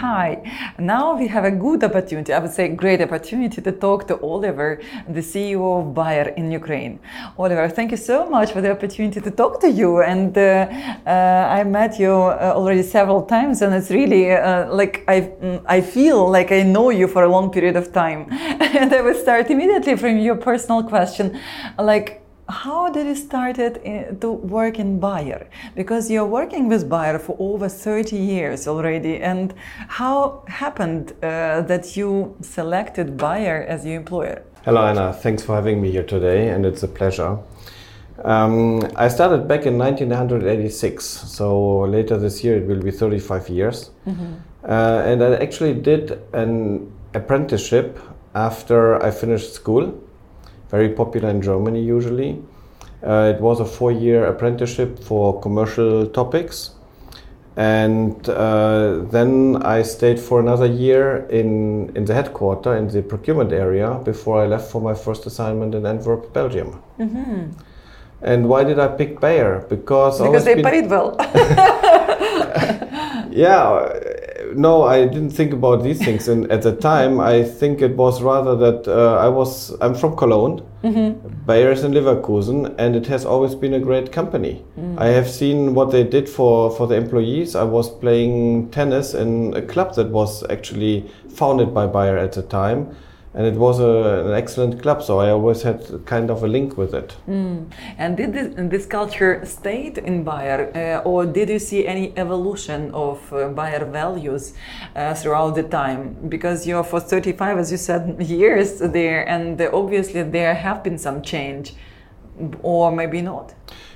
hi. Now we have a good opportunity, I would say great opportunity to talk to Oliver, the CEO of Bayer in Ukraine. Oliver, thank you so much for the opportunity to talk to you. And uh, uh, I met you uh, already several times, and it's really uh, like I, I feel like I know you for a long period of time. and I will start immediately from your personal question. Like, how did you started to work in Bayer? Because you're working with Bayer for over 30 years already. And how happened uh, that you selected Bayer as your employer? Hello, Anna. Thanks for having me here today, and it's a pleasure. Um, I started back in 1986, so later this year it will be 35 years. Mm-hmm. Uh, and I actually did an apprenticeship after I finished school very popular in Germany usually. Uh, it was a four year apprenticeship for commercial topics. And uh, then I stayed for another year in, in the headquarter in the procurement area before I left for my first assignment in Antwerp, Belgium. Mm-hmm. And why did I pick Bayer? Because because they been... paid well. yeah, no, I didn't think about these things. And at the time, I think it was rather that uh, I was, I'm from Cologne. Bayer is in Leverkusen, and it has always been a great company. Mm. I have seen what they did for, for the employees. I was playing tennis in a club that was actually founded by Bayer at the time and it was a, an excellent club so i always had kind of a link with it mm. and did this, this, culture stayed in bayer uh, or did you see any evolution of uh, bayer values uh, throughout the time because you're for 35 as you said years there and obviously there have been some change or maybe not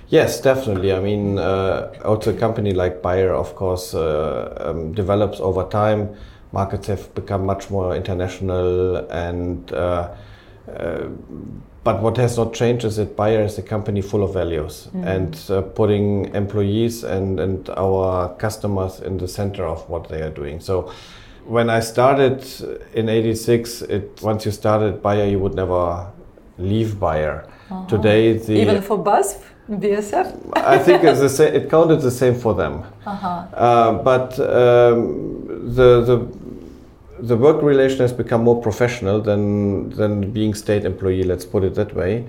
Yes, definitely. I mean, uh, also a company like Bayer, of course, uh, um, develops over time markets have become much more international and uh, uh, but what has not changed is that Bayer is a company full of values mm. and uh, putting employees and, and our customers in the center of what they are doing. So when I started in 86, it, once you started Bayer, you would never leave Bayer. -huh. Today, the even for BASF, BASF. I think it's the it counted the same for them. -huh. Uh, but um, the the the work relation has become more professional than than being state employee. Let's put it that way.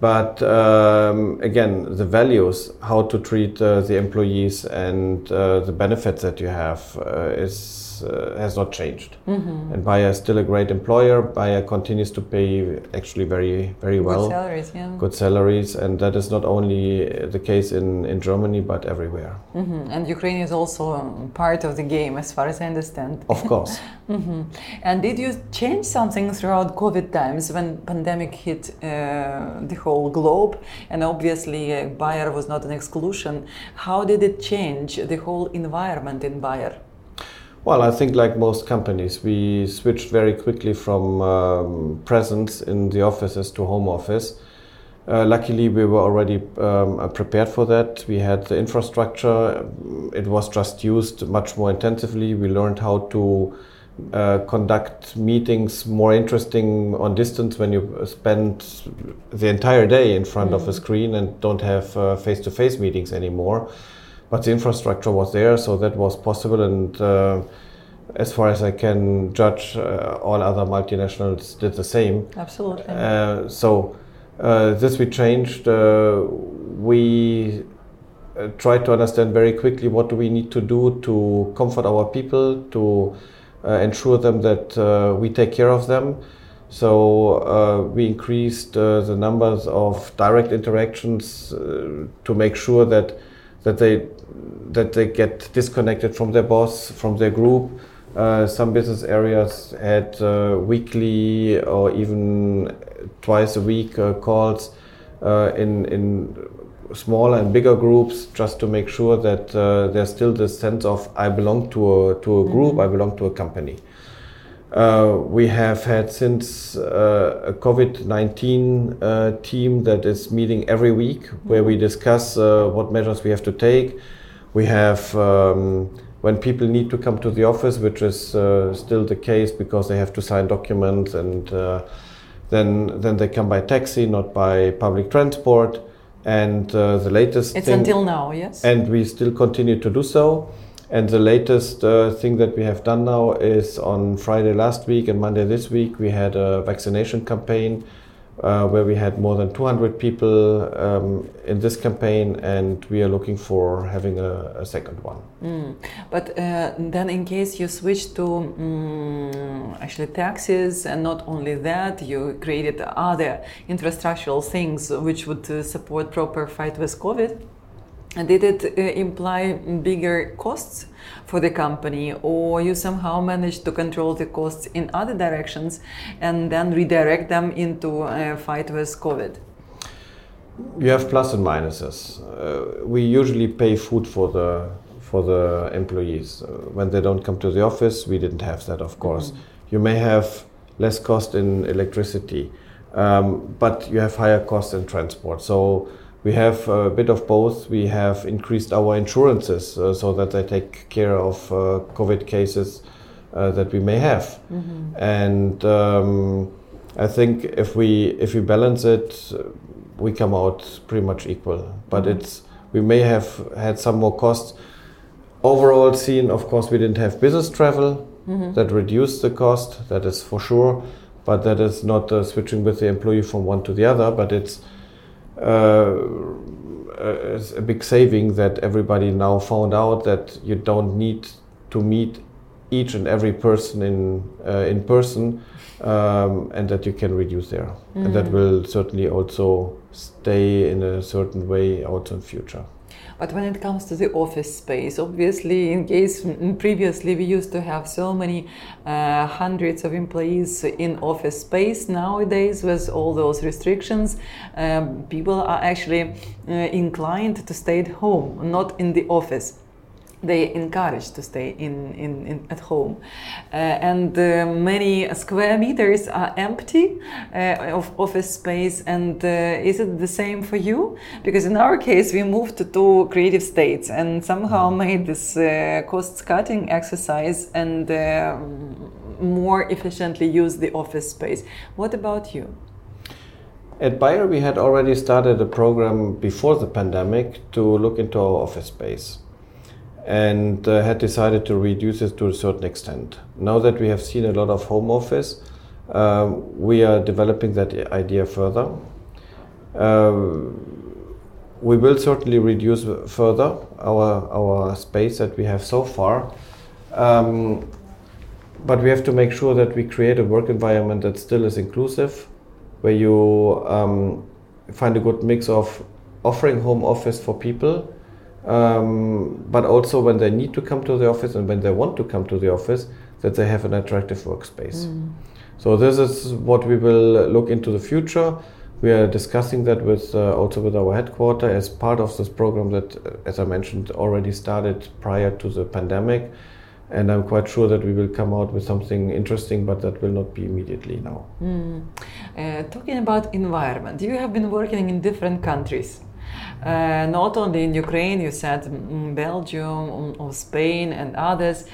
But um, again, the values, how to treat uh, the employees, and uh, the benefits that you have uh, is uh, has not changed. Mm-hmm. And Bayer is still a great employer. Bayer continues to pay actually very, very well. Good salaries, yeah. Good salaries, and that is not only the case in, in Germany but everywhere. Mm-hmm. And Ukraine is also part of the game, as far as I understand. Of course. mm-hmm. And did you change something throughout COVID times when pandemic hit uh, the whole globe? And obviously, uh, Bayer was not an exclusion. How did it change the whole environment in Bayer? Well, I think like most companies, we switched very quickly from um, presence in the offices to home office. Uh, luckily, we were already um, uh, prepared for that. We had the infrastructure. It was just used much more intensively. We learned how to uh, conduct meetings more interesting on distance when you spend the entire day in front mm. of a mm. screen and don't have face to face meetings anymore but the infrastructure was there, so that was possible. And uh, as far as I can judge, uh, all other multinationals did the same. Absolutely. Uh, so uh, this we changed. Uh, we uh, tried to understand very quickly what do we need to do to comfort our people, to ensure them that we take care of them. So we increased the numbers of direct interactions to make sure that that they that they get disconnected from their boss, from their group. Uh, some business areas had uh, weekly or even twice a week uh, calls uh, in in smaller and bigger groups, just to make sure that uh, there's still this sense of I belong to a to a group, mm-hmm. I belong to a company. Uh, we have had since a COVID 19 uh, team that is meeting every week where we discuss uh, what measures we have to take. We have, um, when people need to come to the office, which is uh, still the case because they have to sign documents and uh, then, then they come by taxi, not by public transport. And the latest It's thing, until now, yes? And we still continue to do so And the latest uh, thing that we have done now is on Friday last week and Monday this week, we had a vaccination campaign uh, where we had more than 200 people um, in this campaign, and we are looking for having a, a second one. Mm. But uh, then, in case you switch to um, actually taxis, and not only that, you created other infrastructural things which would uh, support proper fight with COVID. And did it uh, imply bigger costs for the company, or you somehow managed to control the costs in other directions and then redirect them into a fight with COVID? You have plus and minuses. Uh, we usually pay food for the for the employees uh, when they don't come to the office. We didn't have that, of course. Mm-hmm. You may have less cost in electricity, um, but you have higher cost in transport. So we have a bit of both. We have increased our insurances uh, so that they take care of uh, COVID cases uh, that we may have. Mm-hmm. And um, I think if we if we balance it, we come out pretty much equal. But mm-hmm. it's we may have had some more costs. Overall, seen, of course, we didn't have business travel. Mm-hmm. That reduced the cost. That is for sure. But that is not uh, switching with the employee from one to the other. But it's uh, a big saving that everybody now found out that you don't need to meet each and every person in uh, in person, um, and that you can reduce there, mm. and that mm. will certainly also stay in a certain way also in future. But when it comes to the office space, obviously, in case previously we used to have so many uh, hundreds of employees in office space, nowadays with all those restrictions, um, people are actually uh, inclined to stay at home, not in the office they encouraged to stay in, in, in at home. Uh, and uh, many square meters are empty uh, of office space. And uh, is it the same for you? Because in our case, we moved to two creative states and somehow made this uh, cost cutting exercise and uh, more efficiently use the office space. What about you? At Bayer, we had already started a program before the pandemic to look into our office space and uh, had decided to reduce it to a certain extent. Now that we have seen a lot of home office, uh, we are developing that idea further. Uh, we will certainly reduce further our, our space that we have so far. Um, but we have to make sure that we create a work environment that still is inclusive, where you um, find a good mix of offering home office for people um, but also when they need to come to the office and when they want to come to the office, that they have an attractive workspace. Mm. So this is what we will look into the future. We are discussing that with uh, also with our headquarter as part of this program that, uh, as I mentioned, already started prior to the pandemic. And I'm quite sure that we will come out with something interesting, but that will not be immediately now. Mm. Uh, talking about environment, you have been working in different countries. Uh, not only in Ukraine, you said Belgium or Spain and others.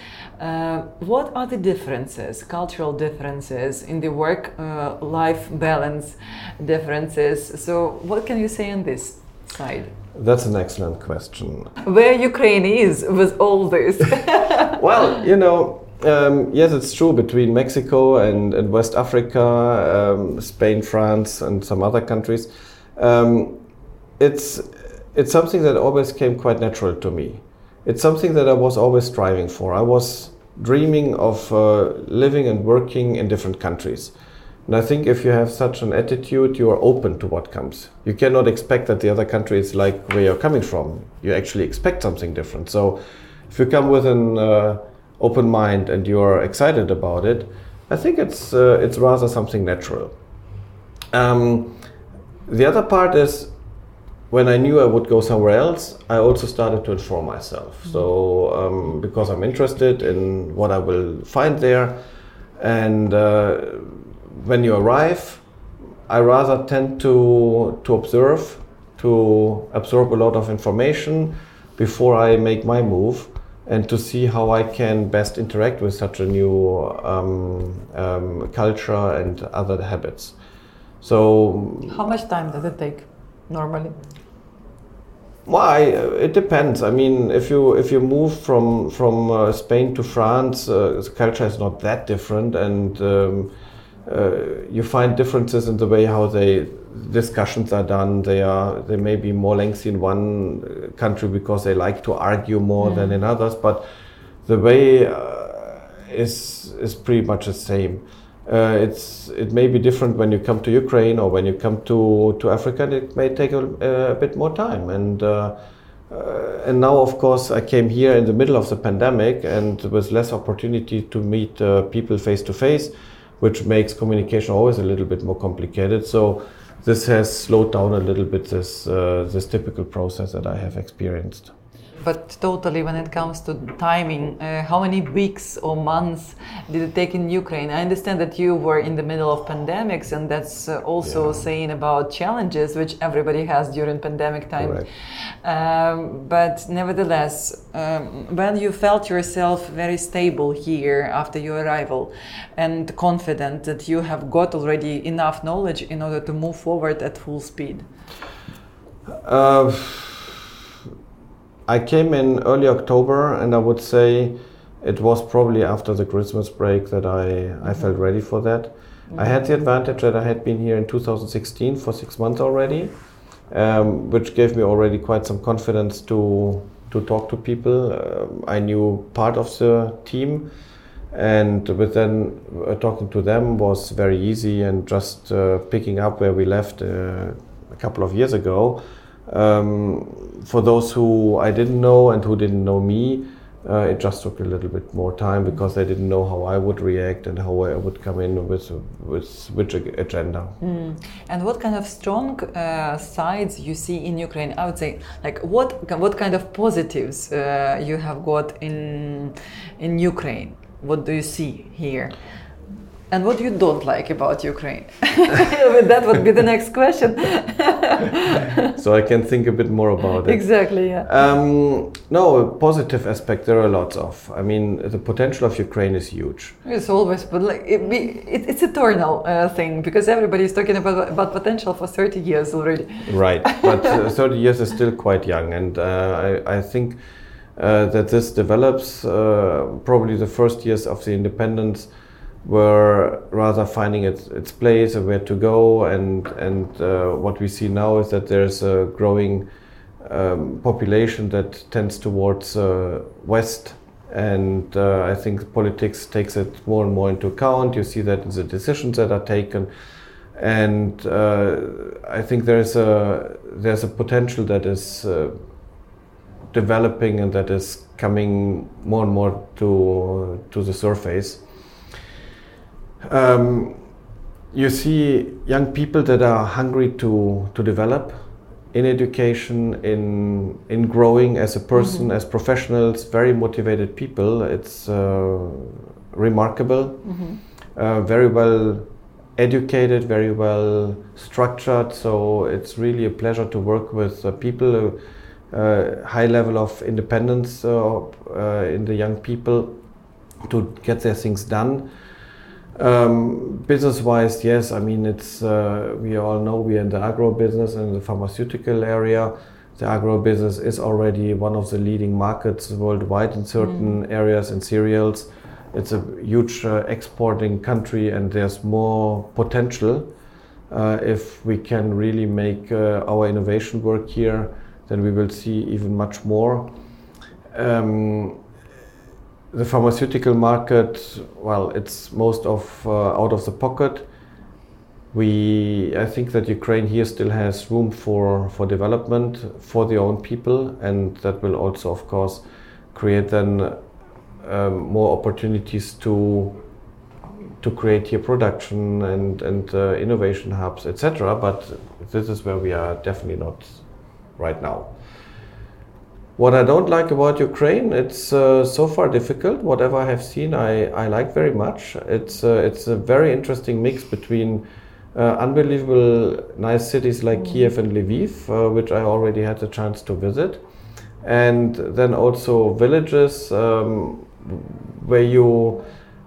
Uh, what are the differences, cultural differences in the work uh, life balance differences? So, what can you say on this side? That's an excellent question. Where Ukraine is with all this? well, you know, um, yes, it's true between Mexico and, and West Africa, um, Spain, France, and some other countries. Um, it's it's something that always came quite natural to me. It's something that I was always striving for. I was dreaming of uh, living and working in different countries. And I think if you have such an attitude, you are open to what comes. You cannot expect that the other country is like where you're coming from. You actually expect something different. So if you come with an uh, open mind and you're excited about it, I think it's uh, it's rather something natural. Um, the other part is when I knew I would go somewhere else, I also started to inform myself. Mm-hmm. So, um, because I'm interested in what I will find there, and uh, when you arrive, I rather tend to to observe, to absorb a lot of information before I make my move, and to see how I can best interact with such a new um, um, culture and other habits. So, how much time does it take? normally? Why? It depends. I mean, if you if you move from from uh, Spain to France, uh, the culture is not that different, and um, uh, you find differences in the way how they discussions are done. They are they may be more lengthy in one country because they like to argue more than in others, but the way uh, is is pretty much the same. Uh, it's it may be different when you come to Ukraine or when you come to to Africa. It may take a, a bit more time, and uh, uh, and now of course I came here in the middle of the pandemic and with less opportunity to meet uh, people face to face, which makes communication always a little bit more complicated. So this has slowed down a little bit this uh, this typical process that I have experienced but totally when it comes to timing, uh, how many weeks or months did it take in Ukraine? I understand that you were in the middle of pandemics, and that's uh, also yeah. saying about challenges which everybody has during pandemic time. Um, but nevertheless, um, when you felt yourself very stable here after your arrival and confident that you have got already enough knowledge in order to move forward at full speed. Uh, I came in early October, and I would say it was probably after the Christmas break that I, I felt ready for that. Mm-hmm. I had the advantage that I had been here in 2016 for six months already, um, which gave me already quite some confidence to to talk to people. Um, I knew part of the team, and with then uh, talking to them was very easy and just uh, picking up where we left uh, a couple of years ago um, for those who I didn't know and who didn't know me, uh, it just took a little bit more time because they didn't know how I would react and how I would come in with with which agenda. Mm. And what kind of strong uh, sides you see in Ukraine? I would say, like what what kind of positives uh, you have got in in Ukraine? What do you see here? And what you don't like about Ukraine? that would be the next question. so I can think a bit more about it. Exactly, yeah. Um, no, positive aspect there are lots of. I mean, the potential of Ukraine is huge. It's always, but like it, it, it's eternal uh, thing because everybody is talking about about potential for 30 years already. Right, but uh, 30 years is still quite young, and uh, I, I think uh, that this develops uh, probably the first years of the independence were rather finding its, its place and where to go. And, and uh, what we see now is that there's a growing um, population that tends towards uh, West. And uh, I think politics takes it more and more into account. You see that in the decisions that are taken. And uh, I think there's a, there's a potential that is uh, developing and that is coming more and more to, to the surface um, you see young people that are hungry to, to develop in education, in, in growing as a person, mm-hmm. as professionals, very motivated people. It's uh, remarkable, mm-hmm. uh, very well educated, very well structured. So it's really a pleasure to work with uh, people. Uh, high level of independence uh, uh, in the young people to get their things done. Um, business-wise, yes. I mean, it's uh, we all know we are in the agro business and the pharmaceutical area. The agro business is already one of the leading markets worldwide in certain mm. areas in cereals. It's a huge uh, exporting country, and there's more potential uh, if we can really make uh, our innovation work here. Then we will see even much more. Um, the pharmaceutical market, well, it's most of uh, out of the pocket. We, I think that Ukraine here still has room for, for development for their own people, and that will also, of course, create then um, more opportunities to to create here production and and uh, innovation hubs, etc. But this is where we are definitely not right now. What I don't like about Ukraine, it's uh, so far difficult. Whatever I have seen, I, I like very much. It's uh, it's a very interesting mix between uh, unbelievable nice cities like. Kiev and Lviv, uh, which I already had the chance to visit, and then also villages um, where you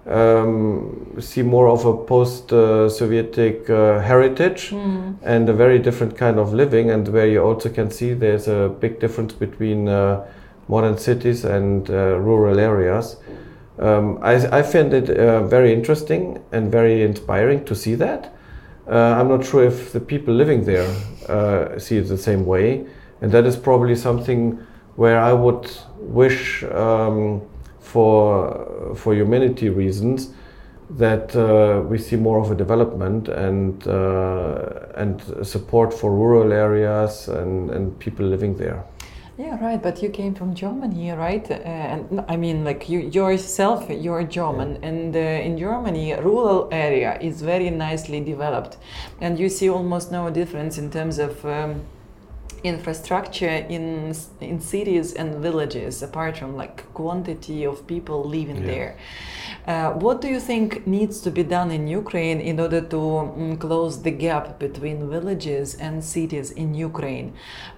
um, see more of a post-Sovietic uh, heritage Mm. and a very different kind of living, and where you also can see there's a big difference between uh, modern cities and uh, rural areas. Um, I, I find it uh, very interesting and very inspiring to see that. Uh, I'm not sure if the people living there uh, see it the same way, and that is probably something where I would wish um, for for humanity reasons that uh, we see more of a development and uh, and support for rural areas and, and people living there. Yeah, right. But you came from Germany, right? Uh, and I mean, like you yourself, you're German, and uh, in Germany, rural area is very nicely developed, and you see almost no difference in terms of. Um, infrastructure in in cities and villages apart from like quantity of people living Yeah. there. Uh, what do you think needs to be done in ukraine in order to mm, close the gap between villages and cities in ukraine?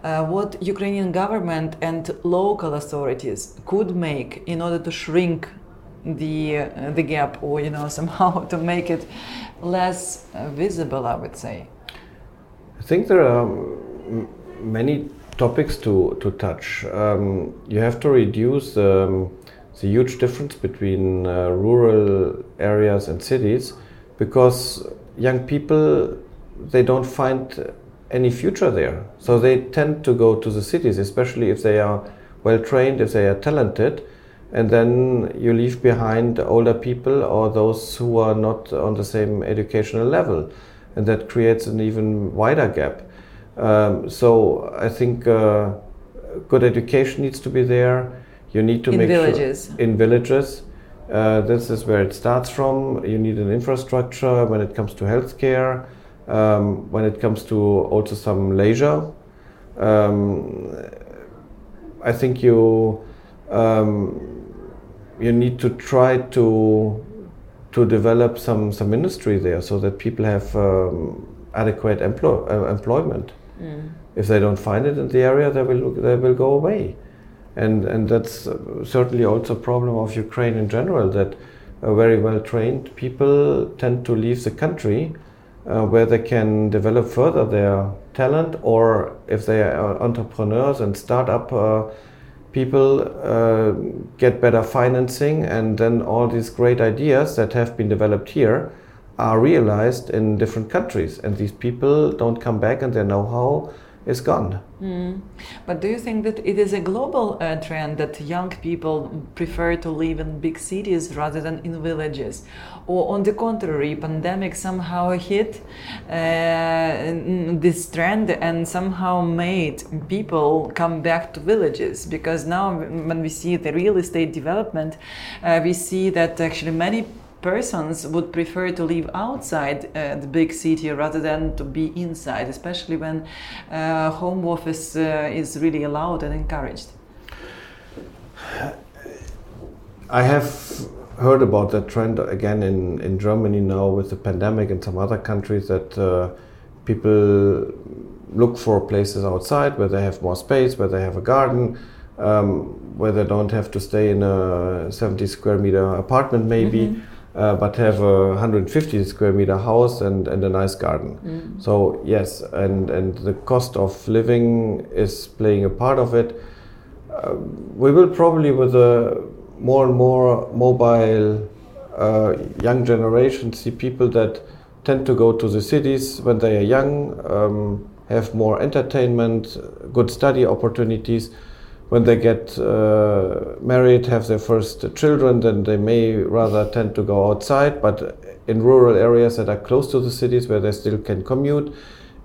Uh, what ukrainian government and local authorities could make in order to shrink the uh, the gap or you know somehow to make it less uh, visible i would say? I think there are m- many topics to, to touch. Um, you have to reduce um, the huge difference between uh, rural areas and cities because young people they don't find any future there. So they tend to go to the cities, especially if they are well trained, if they are talented, and then you leave behind older people or those who are not on the same educational level, and that creates an even wider gap. Um, so I think uh, good education needs to be there. You need to In make villages. sure in villages. Uh, this is where it starts from. You need an infrastructure when it comes to healthcare, um, when it comes to also some leisure. Um, I think you um, you need to try to to develop some some industry there so that people have um, adequate employ, uh, employment. If they don't find it in the area, they will they will go away, and and that's certainly also a problem of Ukraine in general that very well trained people tend to leave the country uh, where they can develop further their talent, or if they are entrepreneurs and startup. Uh, people uh, get better financing, and then all these great ideas that have been developed here are realized in different countries, and these people don't come back, and their know-how is gone. But do you think that it is a global uh, trend that young people prefer to live in big cities rather than in villages? Or on the contrary, pandemic somehow hit uh, this trend and somehow made people come back to villages? Because now when we see the real estate development, uh, we see that actually many persons would prefer to live outside uh, the big city rather than to be inside, especially when uh, home office uh, is really allowed and encouraged. I have heard about that trend again in, in Germany now with the pandemic and some other countries that uh, people look for places outside where they have more space, where they have a garden, um, where they don't have to stay in a 70 square meter apartment maybe. Uh, but have a 150 square meter house and, and a nice garden. So yes, and, and the cost of living is playing a part of it. Uh, we will probably with a more and more mobile uh, young generation see people that tend to go to the cities when they are young, um, have more entertainment, good study opportunities. When they get uh, married, have their first children, then they may rather tend to go outside. But in rural areas that are close to the cities where they still can commute,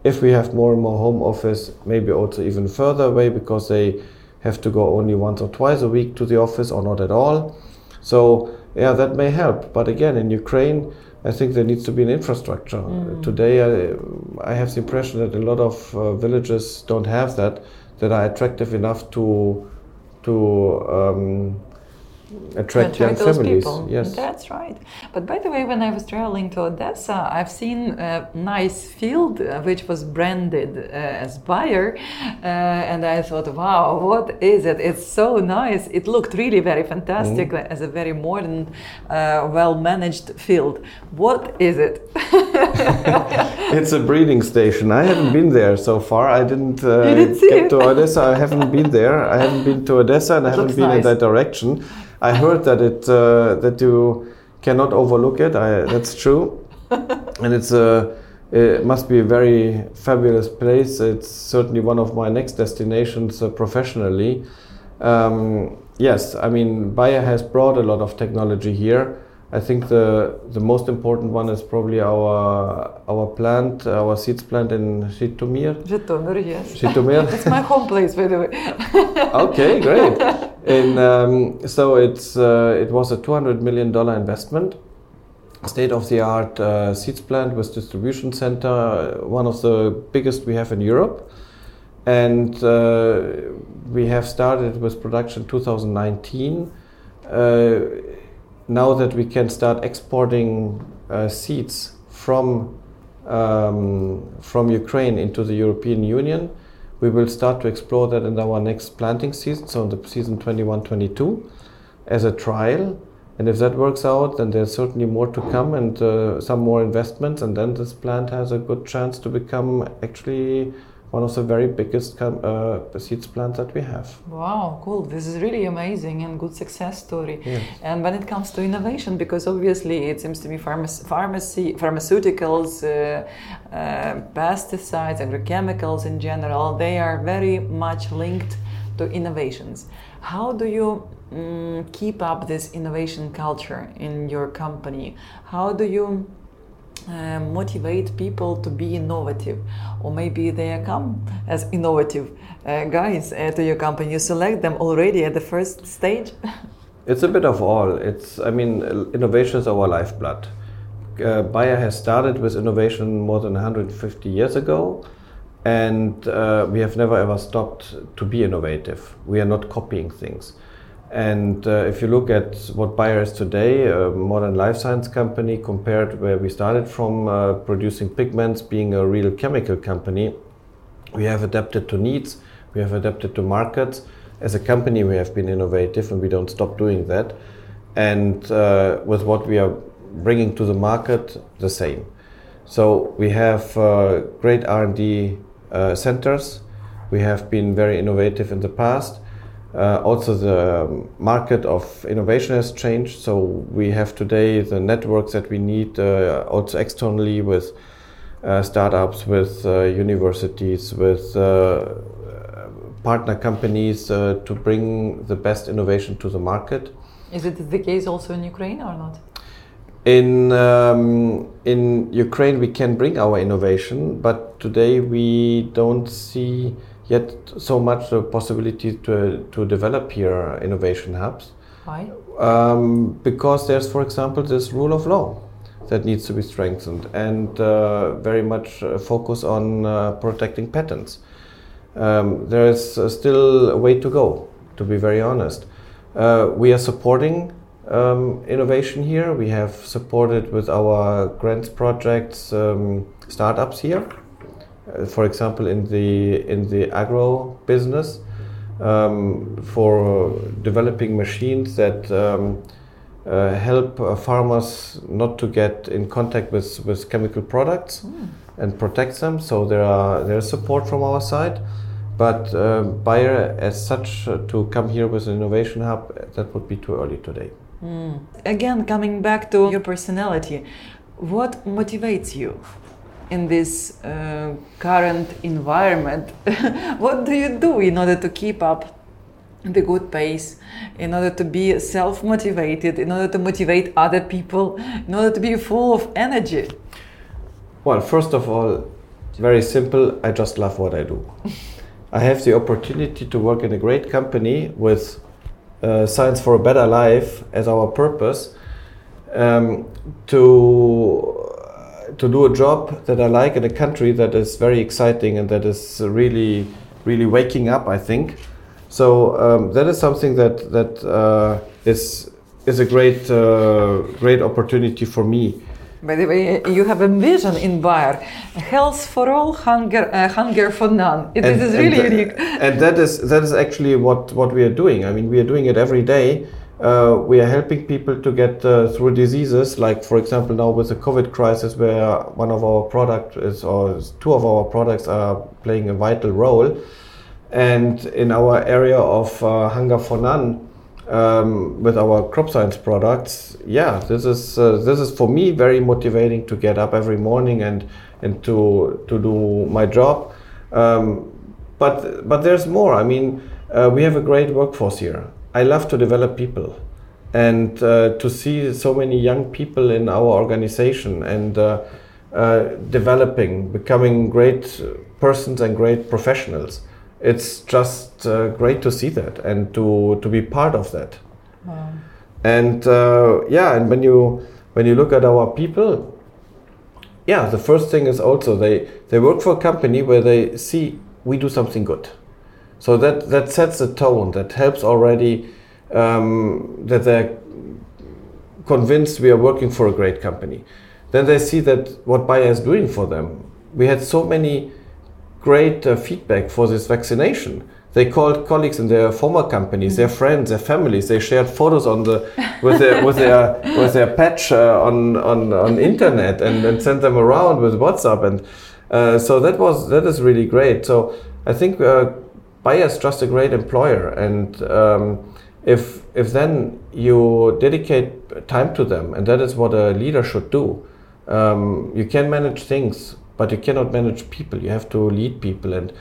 if we have more and more home office, maybe also even further away because they have to go only once or twice a week to the office or not at all. So yeah, that may help. But again, in Ukraine, I think there needs to be an infrastructure. Today, I, I have the impression that a lot of uh, villages don't have that, that are attractive enough to to um, attract young those families. People. Yes, that's right. But by the way, when I was traveling to Odessa, I've seen a nice field uh, which was branded uh, as Bayer, uh, and I thought, wow, what is it? It's so nice. It looked really very fantastic Mm. as a very modern, uh, well-managed field. What is it? it's a breeding station. I haven't been there so far. I didn't, uh, didn't get it? to Odessa. I haven't been there. I haven't been to Odessa, and I haven't been in that direction. I heard that it uh, that you cannot overlook it. I, that's true, and it's a. It must be a very fabulous place. It's certainly one of my next destinations uh, professionally. Um, yes, I mean Bayer has brought a lot of technology here. I think the the most important one is probably our our plant, our seeds plant in Shitomir. Zhytomyr, yes. Shitomir. It's my home place, by the way. okay, great. And um, so it's uh, it was a 200 million dollar investment, state of the art uh, seeds plant with distribution center, uh, one of the biggest we have in Europe, and uh, we have started with production 2019. Uh, now that we can start exporting uh, seeds from um, from Ukraine into the European Union, we will start to explore that in our next planting season, so in the season 21-22, as a trial. And if that works out, then there's certainly more to come and uh, some more investments, and then this plant has a good chance to become actually one of the very biggest com- uh, seeds plants that we have. Wow, cool. This is really amazing and good success story. Yes. And when it comes to innovation, because obviously it seems to me pharmacy, pharmacy pharmaceuticals, uh, uh, pesticides, agrochemicals in general, they are very much linked to innovations. How do you mm, keep up this innovation culture in your company? How do you uh, motivate people to be innovative or maybe they come as innovative uh, guys uh, to your company you select them already at the first stage It's a bit of all. It's, I mean, innovation is our lifeblood. Uh, Bayer has started with innovation more than 150 years ago, and uh, we have never ever stopped to be innovative. We are not copying things. And uh, if you look at what Bayer is today, a modern life science company compared where we started from uh, producing pigments, being a real chemical company, we have adapted to needs, we have adapted to markets. As a company, we have been innovative and we don't stop doing that. And uh, with what we are bringing to the market, the same. So we have uh, great R&D uh, centers. We have been very innovative in the past. Uh, also, the market of innovation has changed. So we have today the networks that we need uh, also externally with uh, startups, with uh, universities, with uh, partner companies uh, to bring the best innovation to the market. is it the case also in ukraine or not In um, in Ukraine, we can bring our innovation, but today we don't see yet so much the possibility to to develop here innovation hubs. why Um, because there's, for example, this rule of law that needs to be strengthened and uh, very much focus on uh, protecting patents. Um, there is uh, still a way to go, to be very honest. Uh, we are supporting um, innovation here. We have supported with our grants projects um, startups here. For example, in the in the agro business, um, for developing machines that um, uh, help uh, farmers not to get in contact with, with chemical products and protect them. So there are there is support from our side, but uh, Bayer as such uh, to come here with an innovation hub that would be too early today. again coming back to your personality what motivates you in this uh, current environment what do you do in order to keep up the good pace in order to be self-motivated in order to motivate other people in order to be full of energy Well, first of all, very simple. I just love what I do. I have the opportunity to work in a great company with uh, Science for a Better Life as our purpose um, to to do a job that I like in a country that is very exciting and that is really really waking up. I think, So um, that is something that that uh, is is a great uh, great opportunity for me. By the way, you have a vision in Bayer: health for all, hunger uh, hunger for none. It, And- is really tha- unique. And that is that is actually what what we are doing. I mean, we are doing it every day. Uh, we are helping people to get uh, through diseases, like for example now with the COVID crisis, where one of our product is or two of our products are playing a vital role. And in our area of uh, hunger for none, um, with our crop science products, yeah, this is uh, this is for me very motivating to get up every morning and and to to do my job. Um, but but there's more. I mean, uh, we have a great workforce here. I love to develop people, and uh, to see so many young people in our organization and uh, uh, developing, becoming great persons and great professionals. It's just uh, great to see that and to to be part of that. And uh, yeah, and when you when you look at our people, yeah, the first thing is also they they work for a company where they see we do something good. So that that sets a tone that helps already um, that they're convinced we are working for a great company. Then they see that what Bayer is doing for them. We had so many great uh, feedback for this vaccination. They called colleagues in their former companies, their friends, their families. They shared photos on the with their with their with their patch uh, on on on internet and, and sent them around with WhatsApp and uh, so that was that is really great. So I think is just a great employer and. Um, if if then you dedicate time to them, and that is what a leader should do, um, you can manage things, but you cannot manage people. You have to lead people, and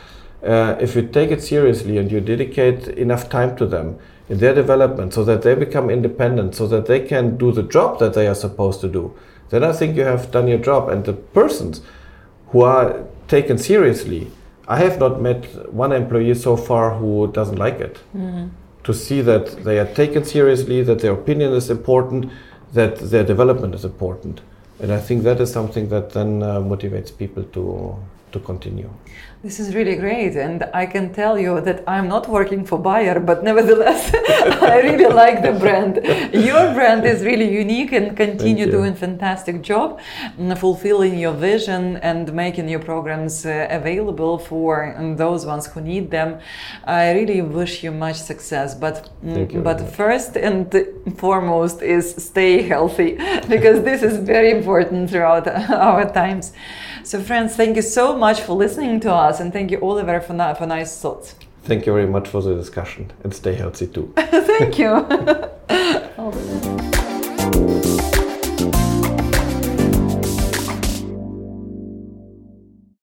uh, if you take it seriously and you dedicate enough time to them in their development, so that they become independent, so that they can do the job that they are supposed to do, then I think you have done your job. And the persons who are taken seriously, I have not met one employee so far who doesn't like it to see that they are taken seriously, that their opinion is important, that their development is important. And I think that is something that then uh, motivates people to, to continue. This is really great, and I can tell you that I'm not working for Bayer, but nevertheless, I really like the brand. Your brand is really unique and continue doing fantastic job, mm, fulfilling your vision and making your programs uh, available for um, those ones who need them. I really wish you much success, but mm, but first and foremost is stay healthy because this is very important throughout our times. So, friends, thank you so much for listening to us, and thank you, Oliver, for, ni- for nice thoughts. Thank you very much for the discussion and stay healthy too. thank you. All the best.